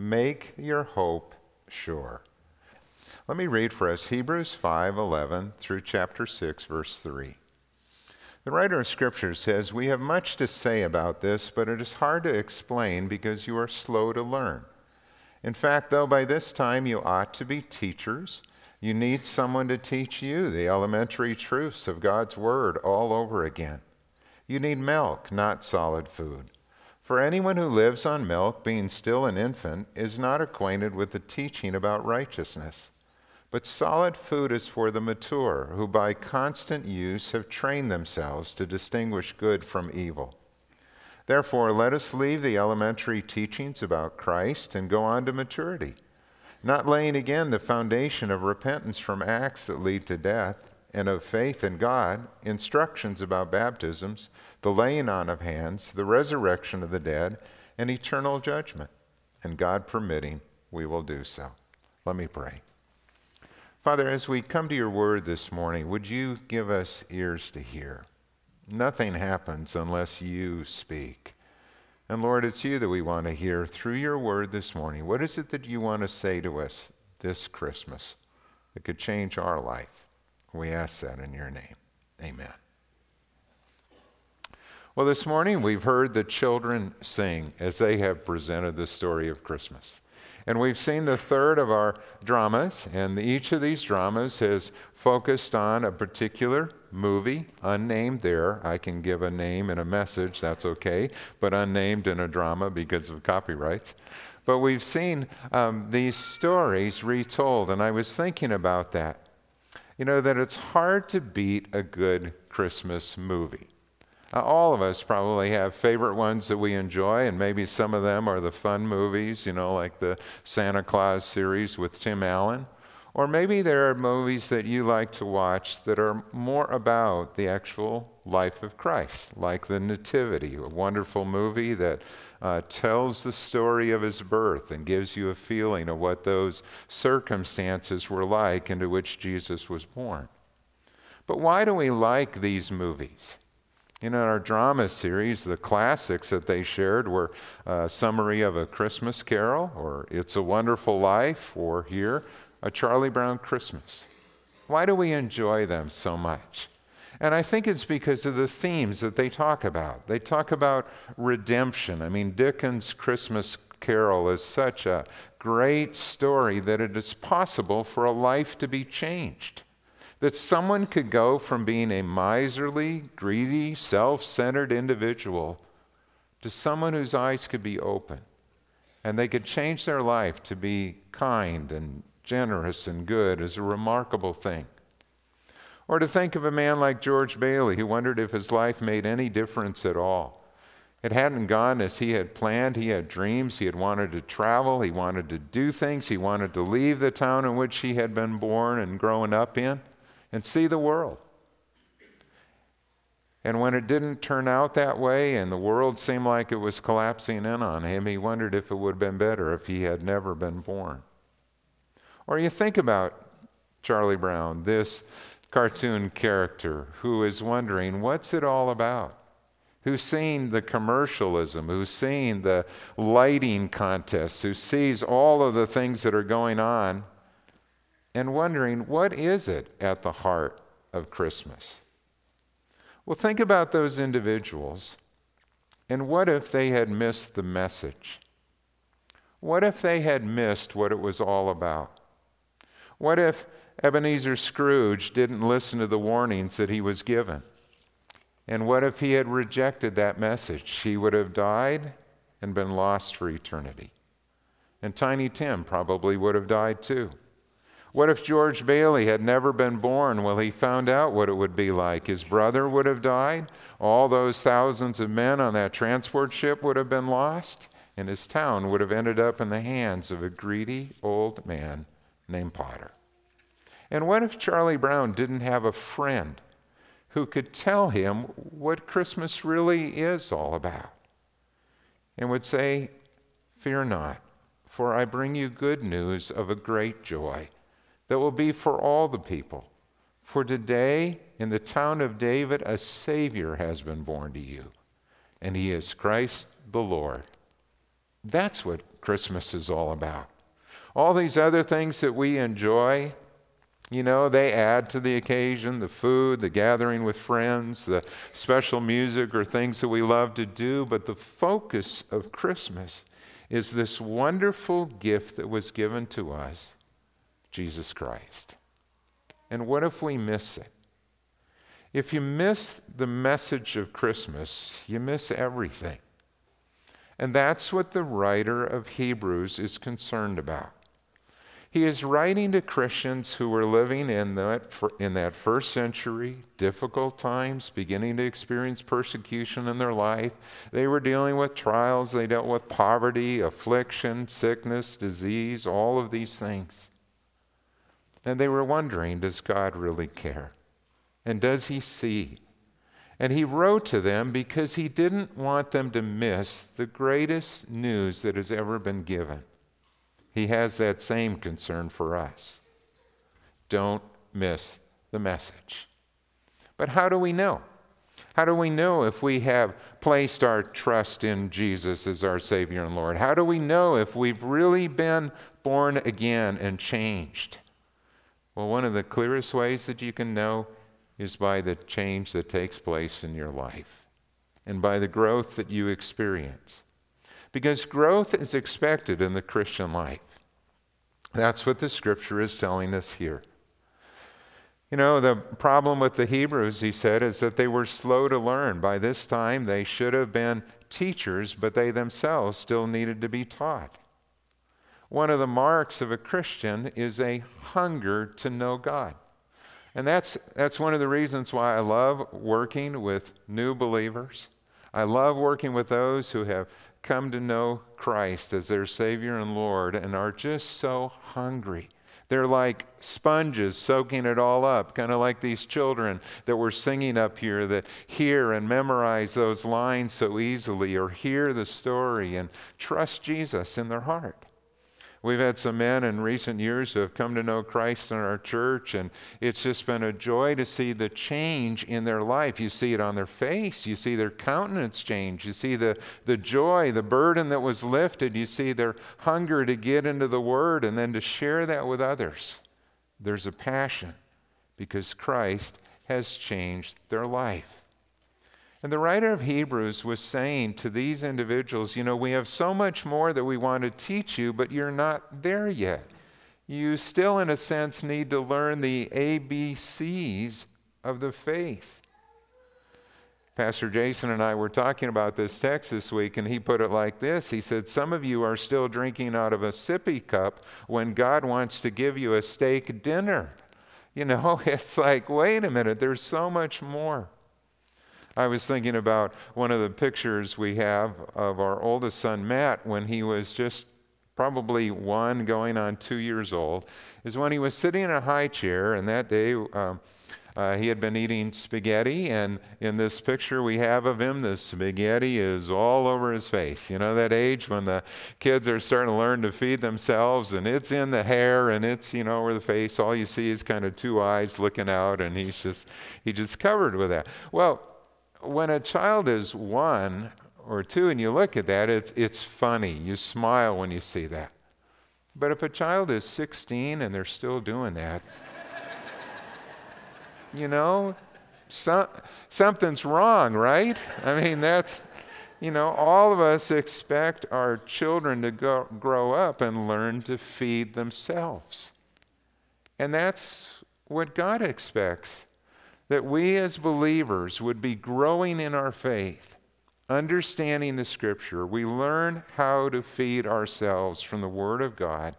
make your hope sure. Let me read for us Hebrews 5:11 through chapter 6 verse 3. The writer of scripture says, "We have much to say about this, but it is hard to explain because you are slow to learn. In fact, though by this time you ought to be teachers, you need someone to teach you the elementary truths of God's word all over again. You need milk, not solid food." For anyone who lives on milk, being still an infant, is not acquainted with the teaching about righteousness. But solid food is for the mature, who by constant use have trained themselves to distinguish good from evil. Therefore, let us leave the elementary teachings about Christ and go on to maturity, not laying again the foundation of repentance from acts that lead to death and of faith in God, instructions about baptisms, the laying on of hands, the resurrection of the dead, and eternal judgment. And God permitting, we will do so. Let me pray. Father, as we come to your word this morning, would you give us ears to hear? Nothing happens unless you speak. And Lord, it's you that we want to hear through your word this morning. What is it that you want to say to us this Christmas that could change our life? We ask that in your name. Amen. Well, this morning we've heard the children sing as they have presented the story of Christmas. And we've seen the third of our dramas, and each of these dramas has focused on a particular movie, unnamed there. I can give a name and a message, that's okay, but unnamed in a drama because of copyrights. But we've seen um, these stories retold, and I was thinking about that you know, that it's hard to beat a good Christmas movie. Uh, all of us probably have favorite ones that we enjoy, and maybe some of them are the fun movies, you know, like the Santa Claus series with Tim Allen. Or maybe there are movies that you like to watch that are more about the actual life of Christ, like The Nativity, a wonderful movie that uh, tells the story of his birth and gives you a feeling of what those circumstances were like into which Jesus was born. But why do we like these movies? In our drama series, the classics that they shared were a summary of A Christmas Carol, or It's a Wonderful Life, or here, A Charlie Brown Christmas. Why do we enjoy them so much? And I think it's because of the themes that they talk about. They talk about redemption. I mean, Dickens' Christmas Carol is such a great story that it is possible for a life to be changed. That someone could go from being a miserly, greedy, self centered individual to someone whose eyes could be open and they could change their life to be kind and generous and good is a remarkable thing. Or to think of a man like George Bailey who wondered if his life made any difference at all. It hadn't gone as he had planned. He had dreams. He had wanted to travel. He wanted to do things. He wanted to leave the town in which he had been born and grown up in and see the world. And when it didn't turn out that way and the world seemed like it was collapsing in on him, he wondered if it would have been better if he had never been born. Or you think about Charlie Brown, this cartoon character who is wondering, what's it all about? Who's seen the commercialism, who's seen the lighting contests, who sees all of the things that are going on, and wondering, what is it at the heart of Christmas? Well, think about those individuals, and what if they had missed the message? What if they had missed what it was all about? What if Ebenezer Scrooge didn't listen to the warnings that he was given. And what if he had rejected that message? He would have died and been lost for eternity. And Tiny Tim probably would have died too. What if George Bailey had never been born? Well, he found out what it would be like. His brother would have died, all those thousands of men on that transport ship would have been lost, and his town would have ended up in the hands of a greedy old man named Potter. And what if Charlie Brown didn't have a friend who could tell him what Christmas really is all about? And would say, Fear not, for I bring you good news of a great joy that will be for all the people. For today, in the town of David, a Savior has been born to you, and he is Christ the Lord. That's what Christmas is all about. All these other things that we enjoy, you know, they add to the occasion the food, the gathering with friends, the special music or things that we love to do. But the focus of Christmas is this wonderful gift that was given to us Jesus Christ. And what if we miss it? If you miss the message of Christmas, you miss everything. And that's what the writer of Hebrews is concerned about. He is writing to Christians who were living in that, in that first century, difficult times, beginning to experience persecution in their life. They were dealing with trials, they dealt with poverty, affliction, sickness, disease, all of these things. And they were wondering does God really care? And does He see? And he wrote to them because he didn't want them to miss the greatest news that has ever been given. He has that same concern for us. Don't miss the message. But how do we know? How do we know if we have placed our trust in Jesus as our Savior and Lord? How do we know if we've really been born again and changed? Well, one of the clearest ways that you can know is by the change that takes place in your life and by the growth that you experience because growth is expected in the Christian life. That's what the scripture is telling us here. You know, the problem with the Hebrews, he said, is that they were slow to learn. By this time, they should have been teachers, but they themselves still needed to be taught. One of the marks of a Christian is a hunger to know God. And that's, that's one of the reasons why I love working with new believers. I love working with those who have come to know Christ as their Savior and Lord and are just so hungry. They're like sponges soaking it all up, kind of like these children that we're singing up here that hear and memorize those lines so easily or hear the story and trust Jesus in their heart. We've had some men in recent years who have come to know Christ in our church, and it's just been a joy to see the change in their life. You see it on their face, you see their countenance change, you see the, the joy, the burden that was lifted, you see their hunger to get into the Word and then to share that with others. There's a passion because Christ has changed their life. And the writer of Hebrews was saying to these individuals, you know, we have so much more that we want to teach you, but you're not there yet. You still, in a sense, need to learn the ABCs of the faith. Pastor Jason and I were talking about this text this week, and he put it like this He said, Some of you are still drinking out of a sippy cup when God wants to give you a steak dinner. You know, it's like, wait a minute, there's so much more. I was thinking about one of the pictures we have of our oldest son, Matt, when he was just probably one going on two years old, is when he was sitting in a high chair, and that day, um, uh, he had been eating spaghetti, and in this picture we have of him, the spaghetti is all over his face. You know, that age when the kids are starting to learn to feed themselves, and it's in the hair and it's, you know, over the face. All you see is kind of two eyes looking out, and he's just, he just covered with that. Well, when a child is one or two and you look at that, it's, it's funny. You smile when you see that. But if a child is 16 and they're still doing that, you know, some, something's wrong, right? I mean, that's, you know, all of us expect our children to go, grow up and learn to feed themselves. And that's what God expects that we as believers would be growing in our faith, understanding the scripture. We learn how to feed ourselves from the Word of God,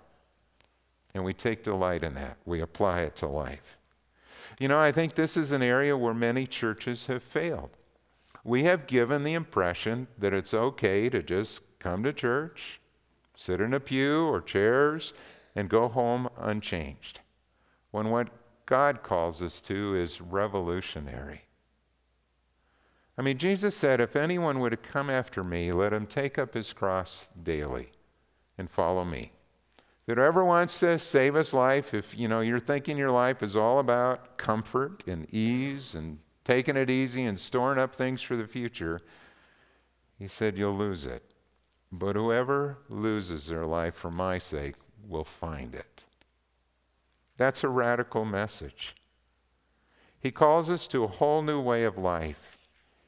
and we take delight in that. We apply it to life. You know, I think this is an area where many churches have failed. We have given the impression that it's okay to just come to church, sit in a pew or chairs, and go home unchanged. When what God calls us to is revolutionary. I mean, Jesus said, If anyone would come after me, let him take up his cross daily and follow me. Whoever wants to save his life, if you know you're thinking your life is all about comfort and ease and taking it easy and storing up things for the future, he said you'll lose it. but whoever loses their life for my sake will find it. That's a radical message. He calls us to a whole new way of life.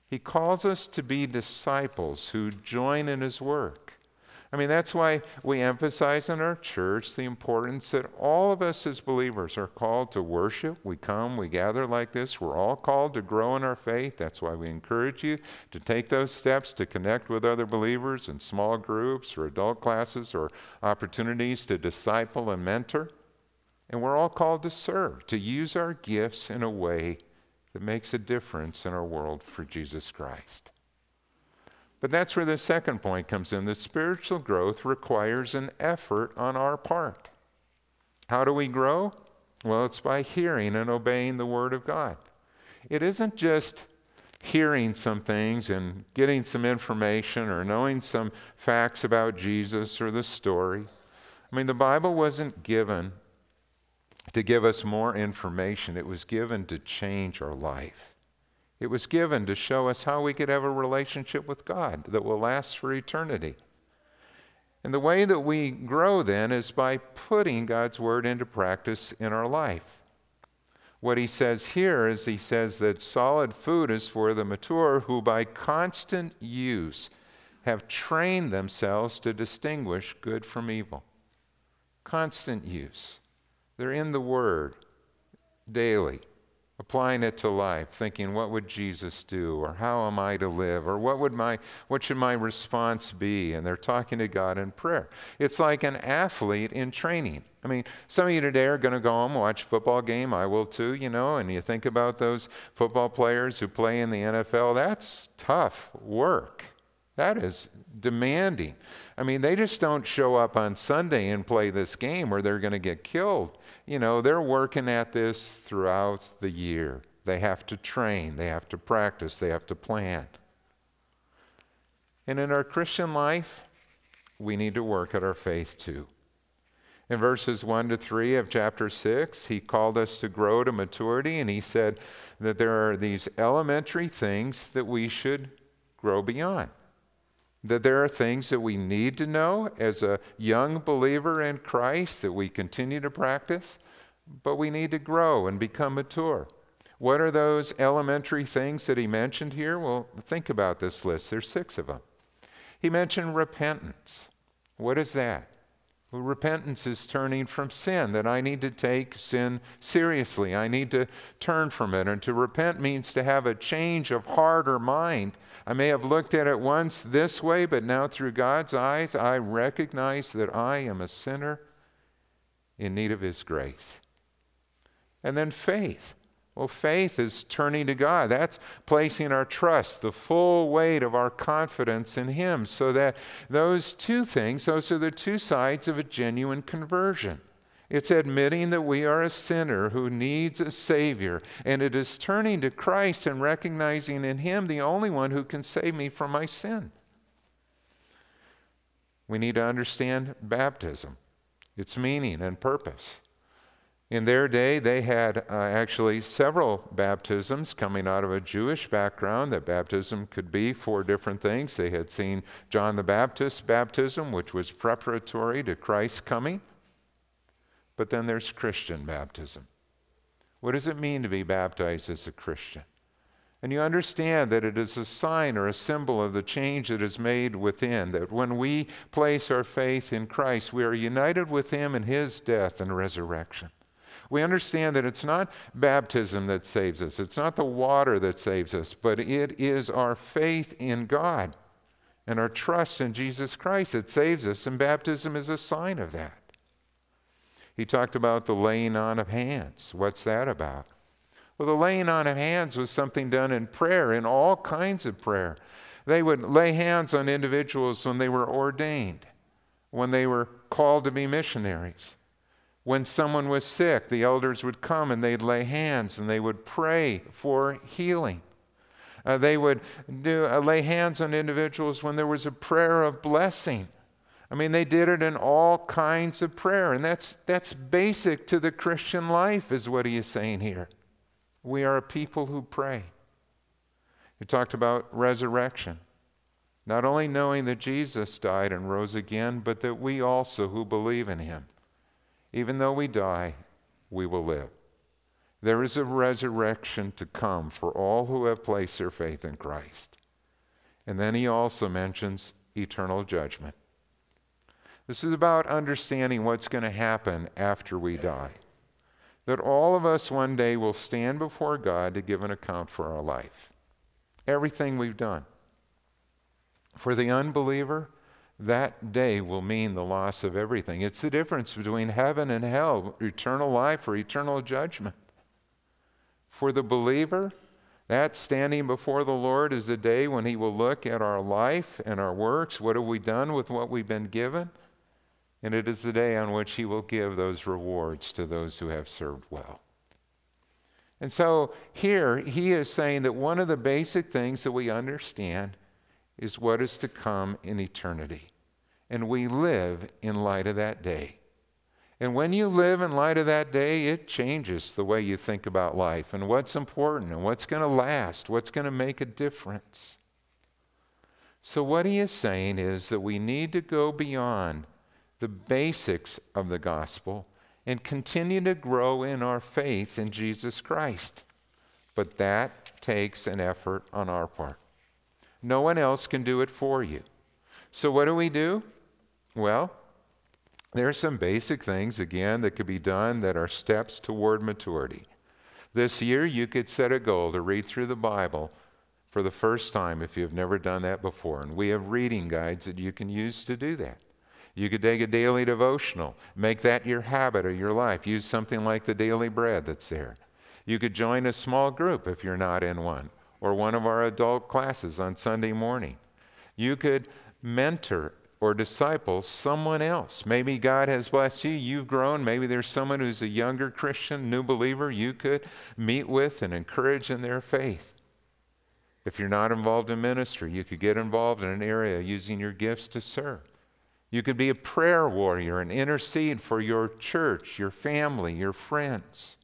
He calls us to be disciples who join in His work. I mean, that's why we emphasize in our church the importance that all of us as believers are called to worship. We come, we gather like this. We're all called to grow in our faith. That's why we encourage you to take those steps to connect with other believers in small groups or adult classes or opportunities to disciple and mentor. And we're all called to serve, to use our gifts in a way that makes a difference in our world for Jesus Christ. But that's where the second point comes in. The spiritual growth requires an effort on our part. How do we grow? Well, it's by hearing and obeying the Word of God. It isn't just hearing some things and getting some information or knowing some facts about Jesus or the story. I mean, the Bible wasn't given to give us more information, it was given to change our life. It was given to show us how we could have a relationship with God that will last for eternity. And the way that we grow then is by putting God's word into practice in our life. What he says here is he says that solid food is for the mature who by constant use have trained themselves to distinguish good from evil. Constant use. They're in the word daily applying it to life, thinking, what would Jesus do? Or how am I to live? Or what, would my, what should my response be? And they're talking to God in prayer. It's like an athlete in training. I mean, some of you today are going to go home and watch a football game. I will too, you know, and you think about those football players who play in the NFL. That's tough work. That is demanding. I mean, they just don't show up on Sunday and play this game or they're going to get killed you know, they're working at this throughout the year. They have to train, they have to practice, they have to plan. And in our Christian life, we need to work at our faith too. In verses 1 to 3 of chapter 6, he called us to grow to maturity, and he said that there are these elementary things that we should grow beyond that there are things that we need to know as a young believer in Christ that we continue to practice, but we need to grow and become mature. What are those elementary things that he mentioned here? Well, think about this list. There's six of them. He mentioned repentance. What is that? Repentance is turning from sin, that I need to take sin seriously. I need to turn from it. And to repent means to have a change of heart or mind. I may have looked at it once this way, but now through God's eyes, I recognize that I am a sinner in need of His grace. And then faith. Well, faith is turning to God. That's placing our trust, the full weight of our confidence in Him, so that those two things, those are the two sides of a genuine conversion. It's admitting that we are a sinner who needs a Savior, and it is turning to Christ and recognizing in Him the only one who can save me from my sin. We need to understand baptism, its meaning and purpose. In their day, they had uh, actually several baptisms coming out of a Jewish background, that baptism could be four different things. They had seen John the Baptist's baptism, which was preparatory to Christ's coming. But then there's Christian baptism. What does it mean to be baptized as a Christian? And you understand that it is a sign or a symbol of the change that is made within, that when we place our faith in Christ, we are united with Him in His death and resurrection we understand that it's not baptism that saves us, it's not the water that saves us, but it is our faith in God and our trust in Jesus Christ that saves us, and baptism is a sign of that. He talked about the laying on of hands. What's that about? Well, the laying on of hands was something done in prayer, in all kinds of prayer. They would lay hands on individuals when they were ordained, when they were called to be missionaries. When someone was sick, the elders would come and they'd lay hands and they would pray for healing. Uh, they would do, uh, lay hands on individuals when there was a prayer of blessing. I mean, they did it in all kinds of prayer, and that's, that's basic to the Christian life, is what he is saying here. We are a people who pray. He talked about resurrection. Not only knowing that Jesus died and rose again, but that we also who believe in him, even though we die, we will live. There is a resurrection to come for all who have placed their faith in Christ. And then he also mentions eternal judgment. This is about understanding what's going to happen after we die. That all of us one day will stand before God to give an account for our life. Everything we've done. For the unbeliever, that day will mean the loss of everything. It's the difference between heaven and hell, eternal life or eternal judgment. For the believer, that standing before the Lord is the day when He will look at our life and our works. What have we done with what we've been given? And it is the day on which He will give those rewards to those who have served well. And so here, He is saying that one of the basic things that we understand is what is to come in eternity. And we live in light of that day. And when you live in light of that day, it changes the way you think about life and what's important and what's going to last, what's going to make a difference. So, what he is saying is that we need to go beyond the basics of the gospel and continue to grow in our faith in Jesus Christ. But that takes an effort on our part. No one else can do it for you. So, what do we do? Well, there are some basic things, again, that could be done that are steps toward maturity. This year, you could set a goal to read through the Bible for the first time if you've never done that before. And we have reading guides that you can use to do that. You could take a daily devotional, make that your habit or your life. Use something like the daily bread that's there. You could join a small group if you're not in one, or one of our adult classes on Sunday morning. You could mentor or disciple someone else. Maybe God has blessed you, you've grown. Maybe there's someone who's a younger Christian, new believer, you could meet with and encourage in their faith. If you're not involved in ministry, you could get involved in an area using your gifts to serve. You could be a prayer warrior and intercede for your church, your family, your friends.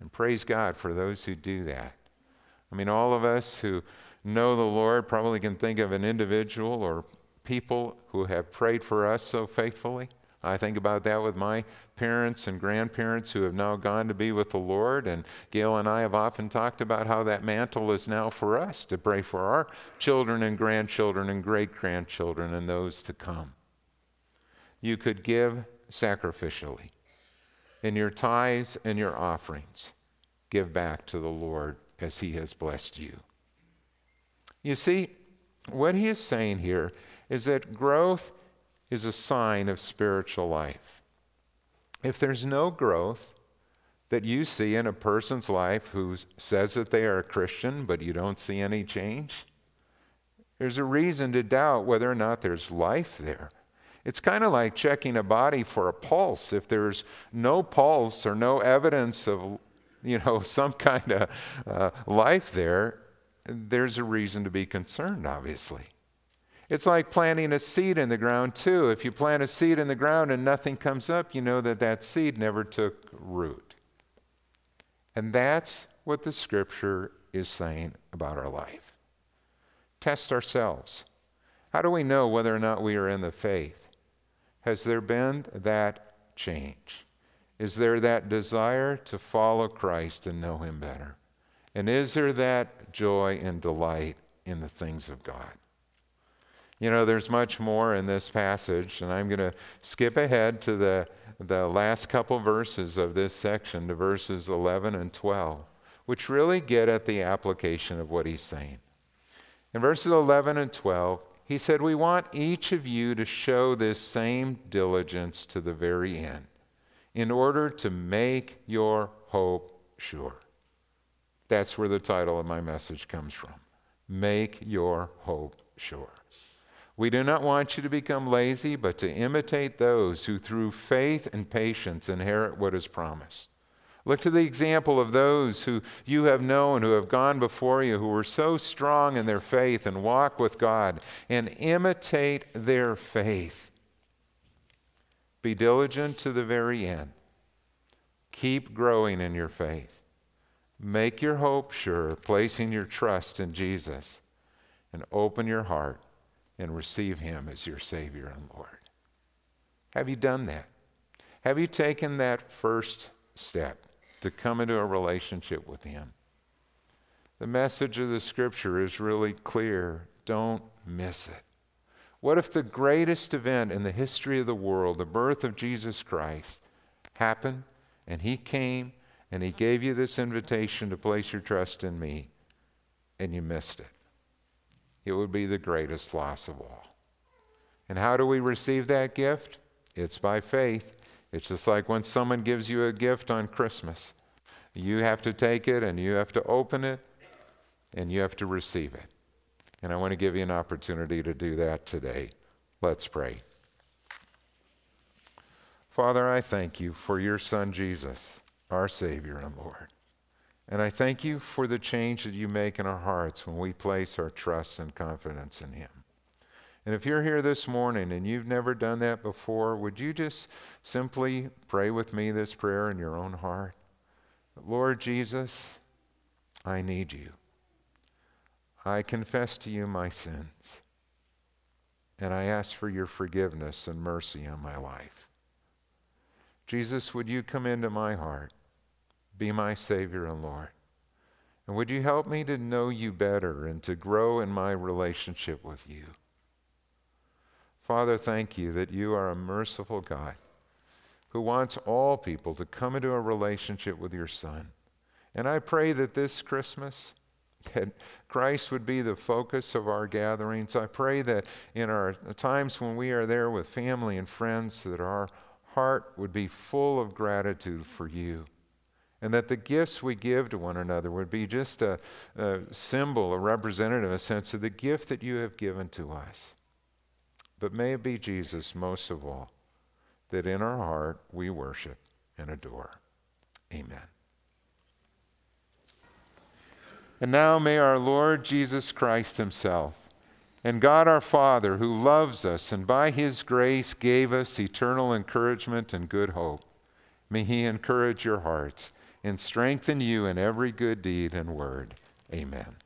And praise God for those who do that. I mean, all of us who know the Lord probably can think of an individual or people who have prayed for us so faithfully. I think about that with my parents and grandparents who have now gone to be with the Lord. And Gail and I have often talked about how that mantle is now for us to pray for our children and grandchildren and great grandchildren and those to come. You could give sacrificially. In your tithes and your offerings, give back to the Lord as He has blessed you. You see, what He is saying here is that growth is a sign of spiritual life. If there's no growth that you see in a person's life who says that they are a Christian, but you don't see any change, there's a reason to doubt whether or not there's life there. It's kind of like checking a body for a pulse. If there's no pulse or no evidence of, you know, some kind of uh, life there, there's a reason to be concerned, obviously. It's like planting a seed in the ground, too. If you plant a seed in the ground and nothing comes up, you know that that seed never took root. And that's what the scripture is saying about our life. Test ourselves. How do we know whether or not we are in the faith? Has there been that change? Is there that desire to follow Christ and know Him better? And is there that joy and delight in the things of God? You know, there's much more in this passage, and I'm going to skip ahead to the, the last couple verses of this section, to verses 11 and 12, which really get at the application of what he's saying. In verses 11 and 12, he said, We want each of you to show this same diligence to the very end in order to make your hope sure. That's where the title of my message comes from. Make your hope sure. We do not want you to become lazy, but to imitate those who through faith and patience inherit what is promised. Look to the example of those who you have known, who have gone before you, who were so strong in their faith and walk with God, and imitate their faith. Be diligent to the very end. Keep growing in your faith. Make your hope sure, placing your trust in Jesus, and open your heart and receive Him as your Savior and Lord? Have you done that? Have you taken that first step to come into a relationship with Him? The message of the Scripture is really clear. Don't miss it. What if the greatest event in the history of the world, the birth of Jesus Christ, happened and He came and He gave you this invitation to place your trust in me and you missed it? It would be the greatest loss of all. And how do we receive that gift? It's by faith. It's just like when someone gives you a gift on Christmas. You have to take it and you have to open it and you have to receive it. And I want to give you an opportunity to do that today. Let's pray. Father, I thank you for your Son Jesus, our Savior and Lord. And I thank you for the change that you make in our hearts when we place our trust and confidence in Him. And if you're here this morning and you've never done that before, would you just simply pray with me this prayer in your own heart? Lord Jesus, I need you. I confess to you my sins, and I ask for your forgiveness and mercy on my life. Jesus, would you come into my heart, be my Savior and Lord? And would you help me to know you better and to grow in my relationship with you? Father, thank you that you are a merciful God who wants all people to come into a relationship with your Son. And I pray that this Christmas, that Christ would be the focus of our gatherings. I pray that in our times when we are there with family and friends, that our heart would be full of gratitude for you. And that the gifts we give to one another would be just a, a symbol, a representative, a sense of the gift that you have given to us. But may it be Jesus most of all, that in our heart we worship and adore. Amen. And now may our Lord Jesus Christ Himself and God our Father, who loves us and by His grace gave us eternal encouragement and good hope, may He encourage your hearts and strengthen you in every good deed and word. Amen.